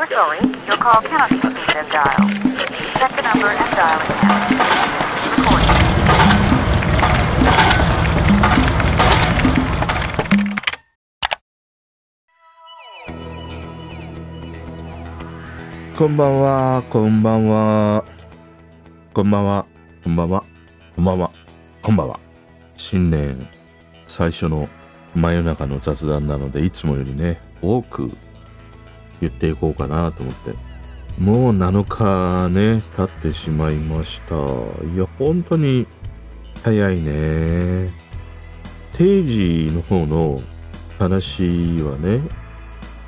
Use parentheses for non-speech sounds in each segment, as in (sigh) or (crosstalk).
We're sorry, your call cannot be received as dialed. Check the number and dial it now. Recording. こんばんは、こんばんは。こんばんは、こんばんは、こんばんは、こんばんは。新年最初の真夜中の雑談なので、いつもよりね、多く言っていこうかなと思って。もう7日ね、経ってしまいました。いや、本当に早いね。定時の方の話はね、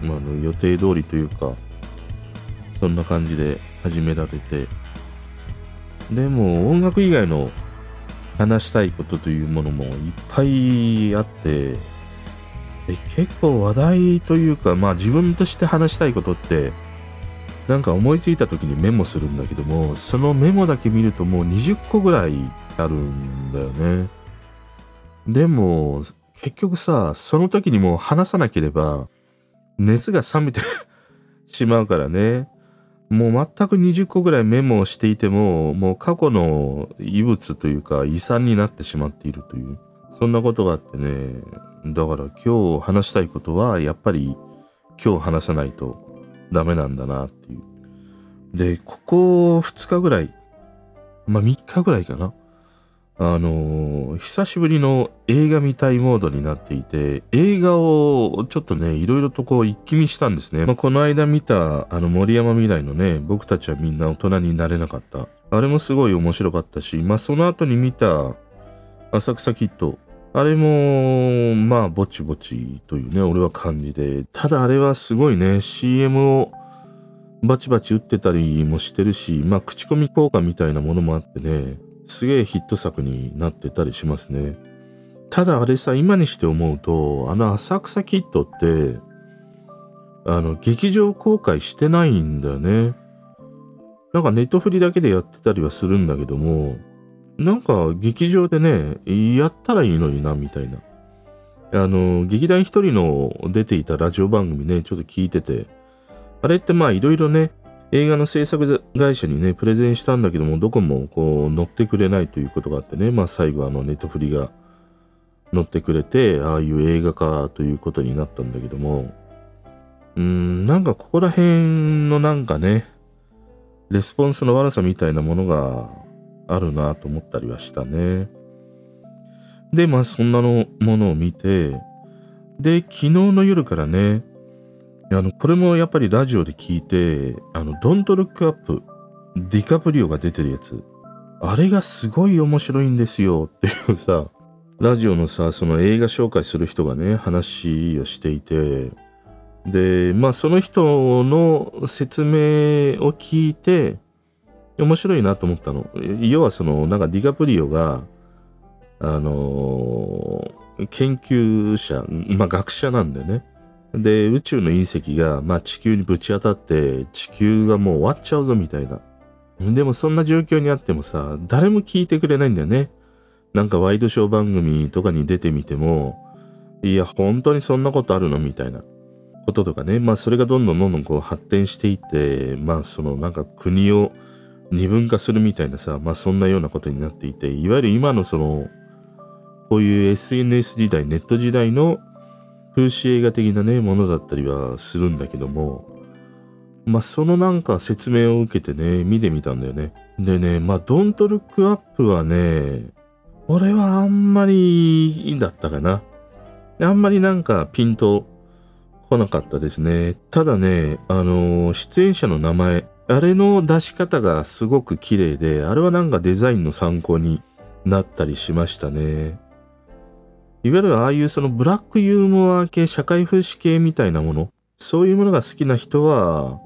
まあ、の予定通りというか、そんな感じで始められて。でも音楽以外の話したいことというものもいっぱいあって、で結構話題というか、まあ自分として話したいことって、なんか思いついた時にメモするんだけども、そのメモだけ見るともう20個ぐらいあるんだよね。でも、結局さ、その時にもう話さなければ、熱が冷めて (laughs) しまうからね。もう全く20個ぐらいメモをしていても、もう過去の遺物というか遺産になってしまっているという、そんなことがあってね。だから今日話したいことは、やっぱり今日話さないとダメなんだなっていう。で、ここ2日ぐらい、まあ3日ぐらいかな。あのー久しぶりの映画見たいモードになっていて、映画をちょっとね、いろいろとこう一気見したんですね。まあ、この間見た、あの森山未来のね、僕たちはみんな大人になれなかった。あれもすごい面白かったし、まあその後に見た浅草キッド。あれも、まあ、ぼちぼちというね、俺は感じで。ただあれはすごいね、CM をバチバチ打ってたりもしてるし、まあ、口コミ効果みたいなものもあってね、すげえヒット作になってたりしますね。ただあれさ、今にして思うと、あの浅草キッドって、あの、劇場公開してないんだよね。なんかネットフリだけでやってたりはするんだけども、なんか劇場でね、やったらいいのにな、みたいな。あの、劇団一人の出ていたラジオ番組ね、ちょっと聞いてて、あれってまあいろいろね、映画の制作会社にね、プレゼンしたんだけども、どこもこう乗ってくれないということがあってね、まあ最後あのネトフリが乗ってくれて、ああいう映画化ということになったんだけども、うーん、なんかここら辺のなんかね、レスポンスの悪さみたいなものがあるなと思ったりはしたね。で、まあそんなのものを見て、で、昨日の夜からね、あの、これもやっぱりラジオで聞いて、あの、ドントルックアップ、ディカプリオが出てるやつ。あれがすごい面白いんですよっていうさ、ラジオのさ、その映画紹介する人がね、話をしていて、で、まあその人の説明を聞いて、面白いなと思ったの。要はその、なんかディカプリオが、あのー研究者、まあ学者なんだよね。で、宇宙の隕石が、まあ、地球にぶち当たって、地球がもう終わっちゃうぞみたいな。でもそんな状況にあってもさ、誰も聞いてくれないんだよね。なんかワイドショー番組とかに出てみても、いや、本当にそんなことあるのみたいなこととかね。まあ、それがどんどんどんどんこう発展していって、まあ、そのなんか国を二分化するみたいなさ、まあ、そんなようなことになっていて、いわゆる今のその、こういう SNS 時代、ネット時代の風刺映画的なね、ものだったりはするんだけども、まあ、そのなんか説明を受けてね、見てみたんだよね。でね、まあ、ドントルックアップはね、俺はあんまりだったかな。あんまりなんかピンと来なかったですね。ただね、あの出演者の名前、あれの出し方がすごく綺麗で、あれはなんかデザインの参考になったりしましたね。いわゆるああいうそのブラックユーモア系、社会風刺系みたいなもの、そういうものが好きな人は、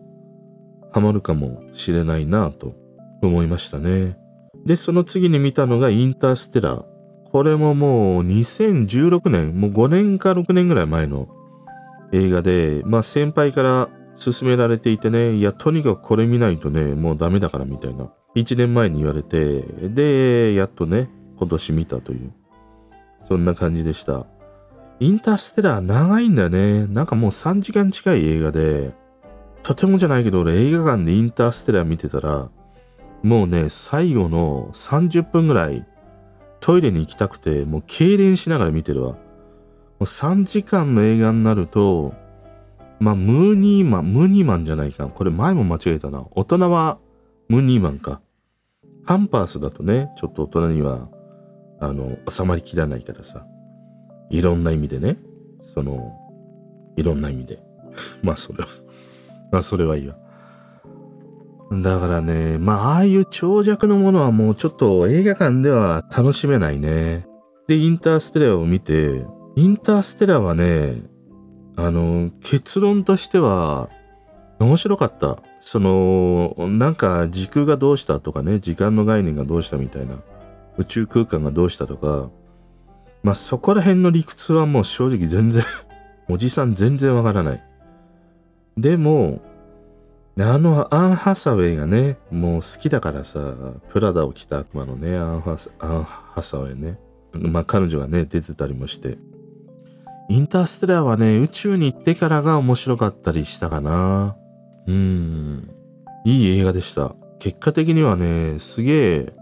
ハマるかもしれないなと思いましたね。で、その次に見たのがインターステラー。これももう2016年、もう5年か6年ぐらい前の映画で、まあ先輩から勧められていてね、いや、とにかくこれ見ないとね、もうダメだからみたいな。1年前に言われて、で、やっとね、今年見たという。そんな感じでした。インターステラー長いんだよね。なんかもう3時間近い映画で、とてもじゃないけど、俺映画館でインターステラー見てたら、もうね、最後の30分ぐらいトイレに行きたくて、もう痙攣しながら見てるわ。もう3時間の映画になると、まあ、ムーニーマン、ムーニーマンじゃないか。これ前も間違えたな。大人はムーニーマンか。パンパースだとね、ちょっと大人には、あの、収まりきらないからさ。いろんな意味でね。その、いろんな意味で。(laughs) まあ、それは (laughs) まあ、それはいいわ。だからね、まあ、ああいう長尺のものはもうちょっと映画館では楽しめないね。で、インターステラーを見て、インターステラーはね、あの、結論としては、面白かった。その、なんか時空がどうしたとかね、時間の概念がどうしたみたいな、宇宙空間がどうしたとか、まあそこら辺の理屈はもう正直全然 (laughs) おじさん全然わからない。でも、あのアン・ハサウェイがね、もう好きだからさ、プラダを着た悪魔のね、アンハサアンハサウェイね。まあ彼女がね、出てたりもして。インターステラーはね、宇宙に行ってからが面白かったりしたかな。うん。いい映画でした。結果的にはね、すげえ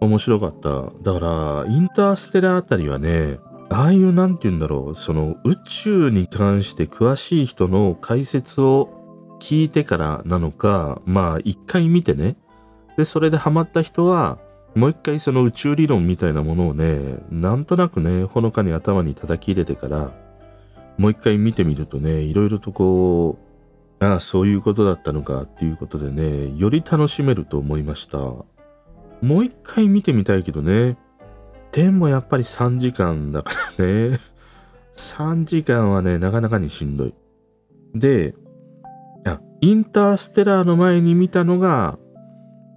面白かった。だから、インターステラーあたりはね、ああいうなんて言うんだろう、その宇宙に関して詳しい人の解説を聞いてからなのか、まあ一回見てね。で、それでハマった人は、もう一回その宇宙理論みたいなものをね、なんとなくね、ほのかに頭に叩き入れてから、もう一回見てみるとね、いろいろとこう、ああ、そういうことだったのかっていうことでね、より楽しめると思いました。もう一回見てみたいけどね。でもやっぱり3時間だからね。3時間はね、なかなかにしんどい。で、インターステラーの前に見たのが、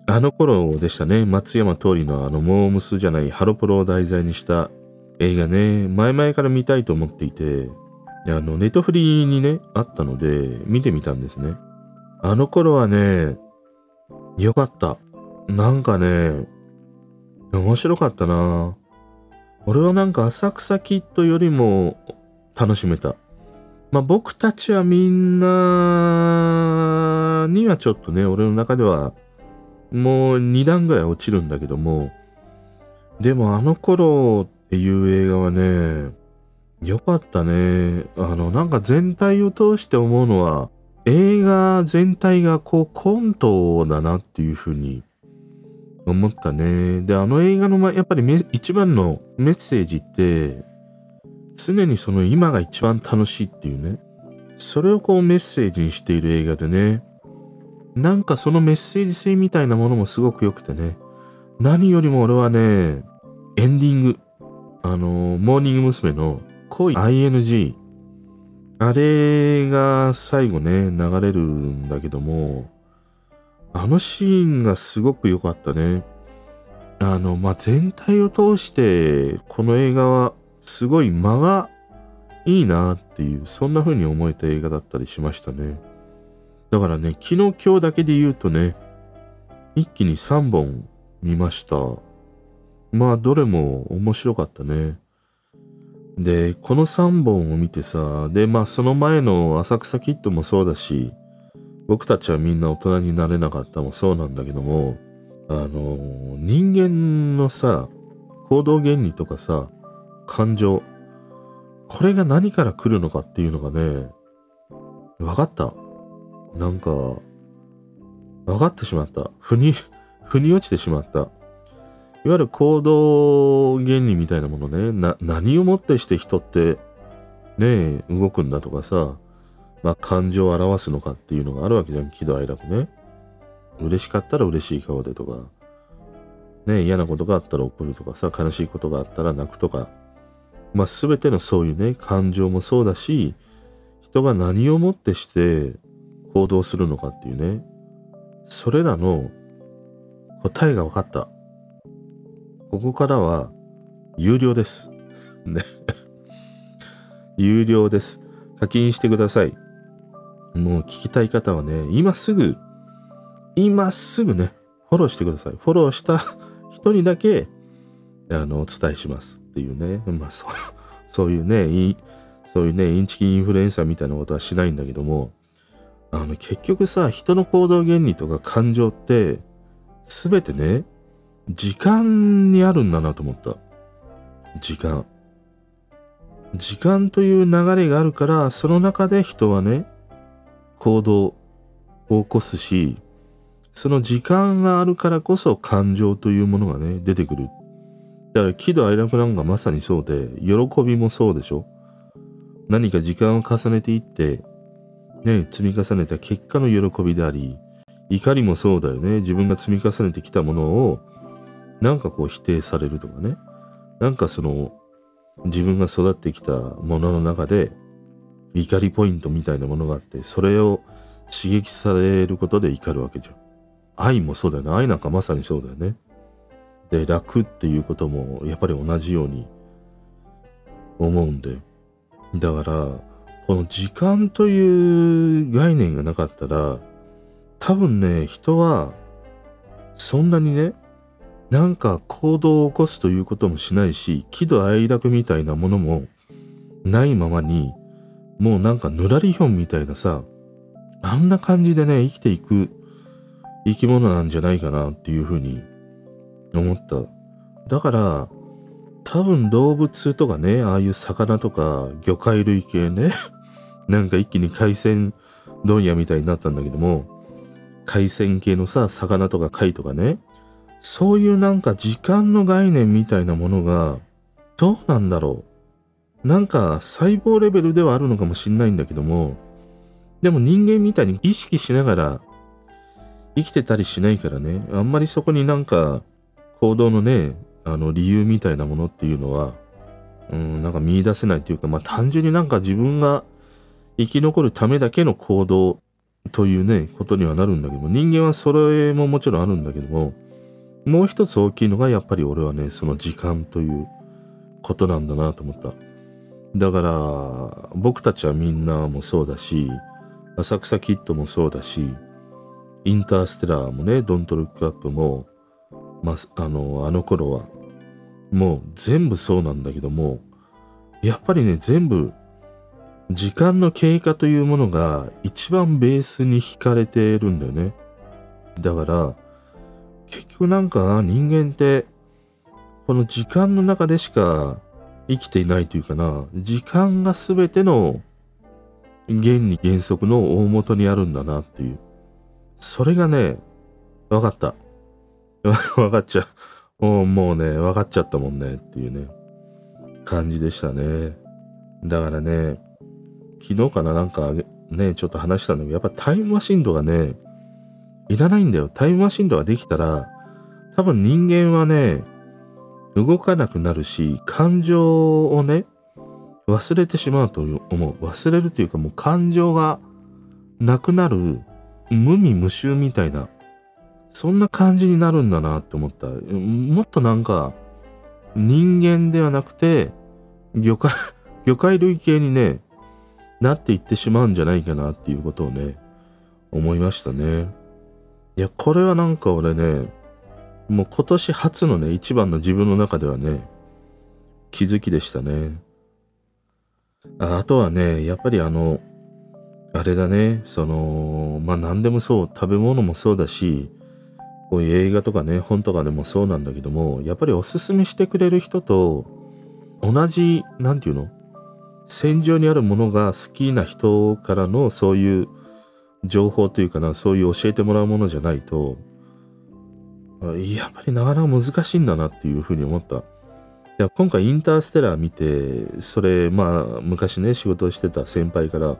あの頃でしたね。松山通りのあのモームスじゃないハロプロを題材にした映画ね。前々から見たいと思っていて、あの、ネトフリにね、あったので、見てみたんですね。あの頃はね、よかった。なんかね、面白かったな俺はなんか浅草キッドよりも楽しめた。まあ僕たちはみんなにはちょっとね、俺の中ではもう2段ぐらい落ちるんだけども、でもあの頃っていう映画はね、よかったね。あの、なんか全体を通して思うのは、映画全体がこうコントだなっていうふうに思ったね。で、あの映画のやっぱり一番のメッセージって、常にその今が一番楽しいっていうね。それをこうメッセージにしている映画でね。なんかそのメッセージ性みたいなものもすごく良くてね。何よりも俺はね、エンディング。あの、モーニング娘。の恋 ING。あれが最後ね、流れるんだけども、あのシーンがすごく良かったね。あの、まあ、全体を通して、この映画はすごい間がいいなっていう、そんな風に思えた映画だったりしましたね。だからね、昨日今日だけで言うとね、一気に3本見ました。まあ、どれも面白かったね。で、この3本を見てさ、で、まあ、その前の浅草キッドもそうだし、僕たちはみんな大人になれなかったもそうなんだけども、あの、人間のさ、行動原理とかさ、感情。これが何から来るのかっていうのがね、分かった。なんか、分かってしまった。腑に、(laughs) 腑に落ちてしまった。いわゆる行動原理みたいなものね、な、何をもってして人って、ねえ動くんだとかさ、まあ感情を表すのかっていうのがあるわけじゃん、喜怒哀楽ね。嬉しかったら嬉しい顔でとか、ね嫌なことがあったら怒るとかさ、悲しいことがあったら泣くとか、まあ、全てのそういうね、感情もそうだし、人が何をもってして行動するのかっていうね、それらの答えが分かった。ここからは有料です。ね。(laughs) 有料です。課金してください。もう聞きたい方はね、今すぐ、今すぐね、フォローしてください。フォローした人にだけ、あの、お伝えします。っていうね、まあそう、そういうね、そういうね、インチキインフルエンサーみたいなことはしないんだけども、あの、結局さ、人の行動原理とか感情って、すべてね、時間にあるんだなと思った。時間。時間という流れがあるから、その中で人はね、行動を起こすし、その時間があるからこそ感情というものがね、出てくる。だから喜怒哀楽なんかまさにそうで、喜びもそうでしょ何か時間を重ねていって、ね、積み重ねた結果の喜びであり、怒りもそうだよね。自分が積み重ねてきたものを、なんかこう否定されるとかね。なんかその、自分が育ってきたものの中で、怒りポイントみたいなものがあって、それを刺激されることで怒るわけじゃん。愛もそうだよね。愛なんかまさにそうだよね。で、楽っていうこともやっぱり同じように思うんで。だから、この時間という概念がなかったら、多分ね、人は、そんなにね、なんか行動を起こすということもしないし、喜怒哀楽みたいなものもないままに、もうなんかぬらりひょんみたいなさ、あんな感じでね、生きていく生き物なんじゃないかなっていうふうに思った。だから、多分動物とかね、ああいう魚とか魚介類系ね、なんか一気に海鮮問屋みたいになったんだけども、海鮮系のさ、魚とか貝とかね、そういうなんか時間の概念みたいなものが、どうなんだろう。なんか細胞レベルではあるのかもしんないんだけども、でも人間みたいに意識しながら生きてたりしないからね、あんまりそこになんか行動のね、あの理由みたいなものっていうのは、うん、なんか見出せないというか、まあ単純になんか自分が生き残るためだけの行動というね、ことにはなるんだけども、人間はそれももちろんあるんだけども、もう一つ大きいのがやっぱり俺はね、その時間ということなんだなと思った。だから、僕たちはみんなもそうだし、浅草キッドもそうだし、インターステラーもね、ドントルックアップも、まあ、あの、あの頃は、もう全部そうなんだけども、やっぱりね、全部、時間の経過というものが一番ベースに惹かれてるんだよね。だから、結局なんか人間って、この時間の中でしか生きていないというかな、時間が全ての原理原則の大元にあるんだなっていう。それがね、分かった。(laughs) 分かっちゃう。もうね、分かっちゃったもんねっていうね、感じでしたね。だからね、昨日かななんかね、ちょっと話したんだけど、やっぱタイムマシンとかね、いらないんだよ。タイムマシンとかできたら、多分人間はね、動かなくなるし、感情をね、忘れてしまうと思う。忘れるというかもう感情がなくなる無味無臭みたいな、そんな感じになるんだなって思った。もっとなんか、人間ではなくて、魚介、魚介類系にね、なっていってしまうんじゃないかなっていうことをね、思いましたね。いや、これはなんか俺ね、もう今年初のね、一番の自分の中ではね、気づきでしたね。ああとはね、やっぱりあの、あれだね、その、まあ何でもそう、食べ物もそうだし、こういう映画とかね、本とかでもそうなんだけども、やっぱりおすすめしてくれる人と、同じ、なんていうの？戦場にあるものが好きな人からのそういう情報というかな、そういう教えてもらうものじゃないと、やっぱりなかなか難しいんだなっていうふうに思った。いや今回インターステラー見て、それ、まあ、昔ね、仕事をしてた先輩から、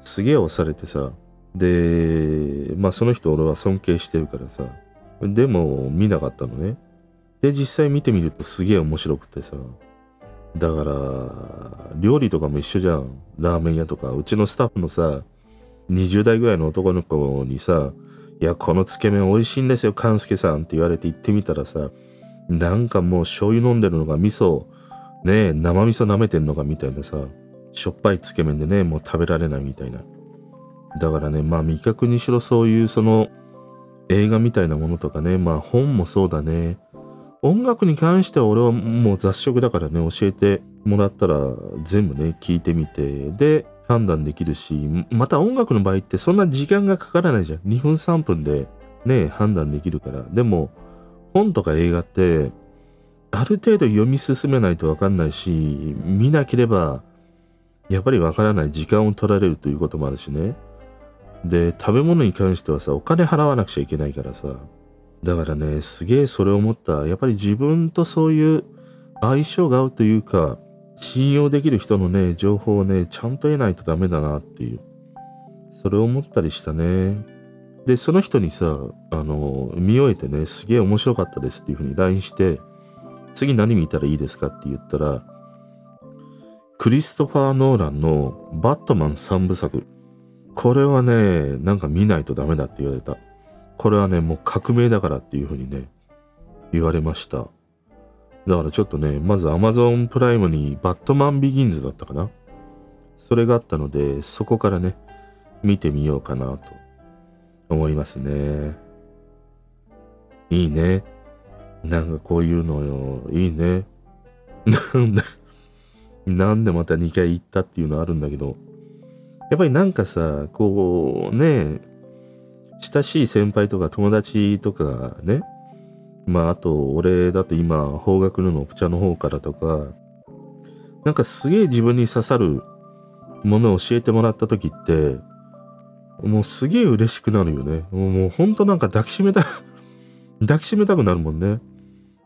すげえ押されてさ、で、まあその人俺は尊敬してるからさ、でも見なかったのね。で、実際見てみるとすげえ面白くてさ、だから、料理とかも一緒じゃん。ラーメン屋とか。うちのスタッフのさ、20代ぐらいの男の子にさ、いや、このつけ麺美味しいんですよ、勘介さんって言われて行ってみたらさ、なんかもう醤油飲んでるのが味噌、ね、生味噌舐めてんのかみたいなさ、しょっぱいつけ麺でね、もう食べられないみたいな。だからね、まあ味覚にしろそういうその映画みたいなものとかね、まあ本もそうだね。音楽に関しては俺はもう雑食だからね、教えてもらったら全部ね、聞いてみて、で、判断できるし、また音楽の場合ってそんな時間がかからないじゃん。2分3分でね、判断できるから。でも、本とか映画って、ある程度読み進めないとわかんないし、見なければ、やっぱりわからない時間を取られるということもあるしね。で、食べ物に関してはさ、お金払わなくちゃいけないからさ。だからね、すげえそれを思った。やっぱり自分とそういう相性が合うというか、信用できる人のね、情報をね、ちゃんと得ないとダメだなっていう。それを思ったりしたね。で、その人にさ、あの、見終えてね、すげえ面白かったですっていうふうに LINE して、次何見たらいいですかって言ったら、クリストファー・ノーランのバットマン3部作。これはね、なんか見ないとダメだって言われた。これはね、もう革命だからっていうふうにね、言われました。だからちょっとね、まず Amazon プライムにバットマンビギンズだったかな？それがあったので、そこからね、見てみようかなと思いますね。いいね。なんかこういうのよ。いいね。なんで、なんでまた2回行ったっていうのあるんだけど、やっぱりなんかさ、こうね、親しい先輩とか友達とかね、まああと俺だと今方角のの茶の方からとかなんかすげえ自分に刺さるものを教えてもらった時ってもうすげえ嬉しくなるよね。もうほんとなんか抱きしめた (laughs) 抱きしめたくなるもんね。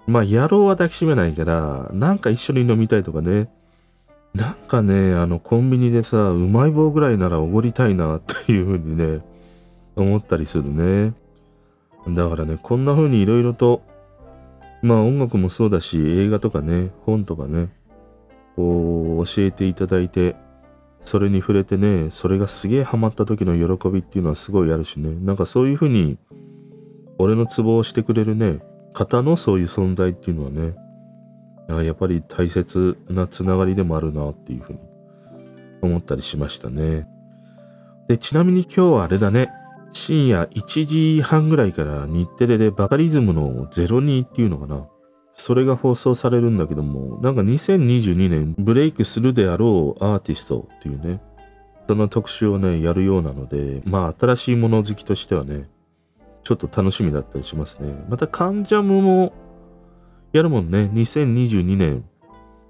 まあ野郎は抱きしめないからなんか一緒に飲みたいとかね。なんかねあのコンビニでさうまい棒ぐらいならおごりたいなっていうふうにね思ったりするね。だからね、こんな風にいろいろと、まあ音楽もそうだし、映画とかね、本とかね、こう教えていただいて、それに触れてね、それがすげえハマった時の喜びっていうのはすごいあるしね、なんかそういう風に、俺のツボをしてくれるね、方のそういう存在っていうのはね、やっぱり大切なつながりでもあるなっていう風に思ったりしましたね。で、ちなみに今日はあれだね、深夜1時半ぐらいから日テレでバカリズムの02っていうのかな。それが放送されるんだけども、なんか2022年ブレイクするであろうアーティストっていうね、その特集をね、やるようなので、まあ新しいもの好きとしてはね、ちょっと楽しみだったりしますね。またカンジャムもやるもんね、2022年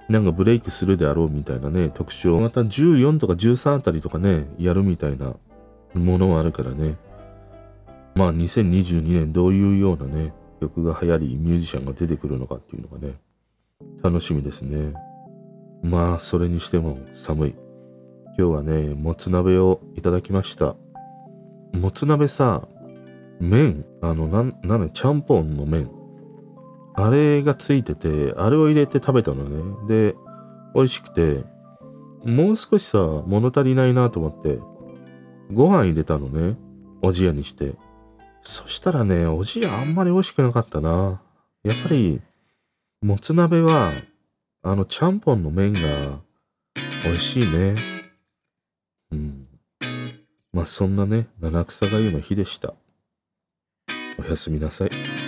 なんかブレイクするであろうみたいなね、特集をまた14とか13あたりとかね、やるみたいなものはあるからね。まあ2022年どういうようなね、曲が流行り、ミュージシャンが出てくるのかっていうのがね、楽しみですね。まあ、それにしても寒い。今日はね、もつ鍋をいただきました。もつ鍋さ、麺、あの、なん、なんちゃんぽんの麺。あれがついてて、あれを入れて食べたのね。で、美味しくて、もう少しさ、物足りないなと思って、ご飯入れたのね。おじやにして。そしたらね、おじやあんまり美味しくなかったな。やっぱり、もつ鍋は、あの、ちゃんぽんの麺が美味しいね。うん。まあ、そんなね、七草がゆの日でした。おやすみなさい。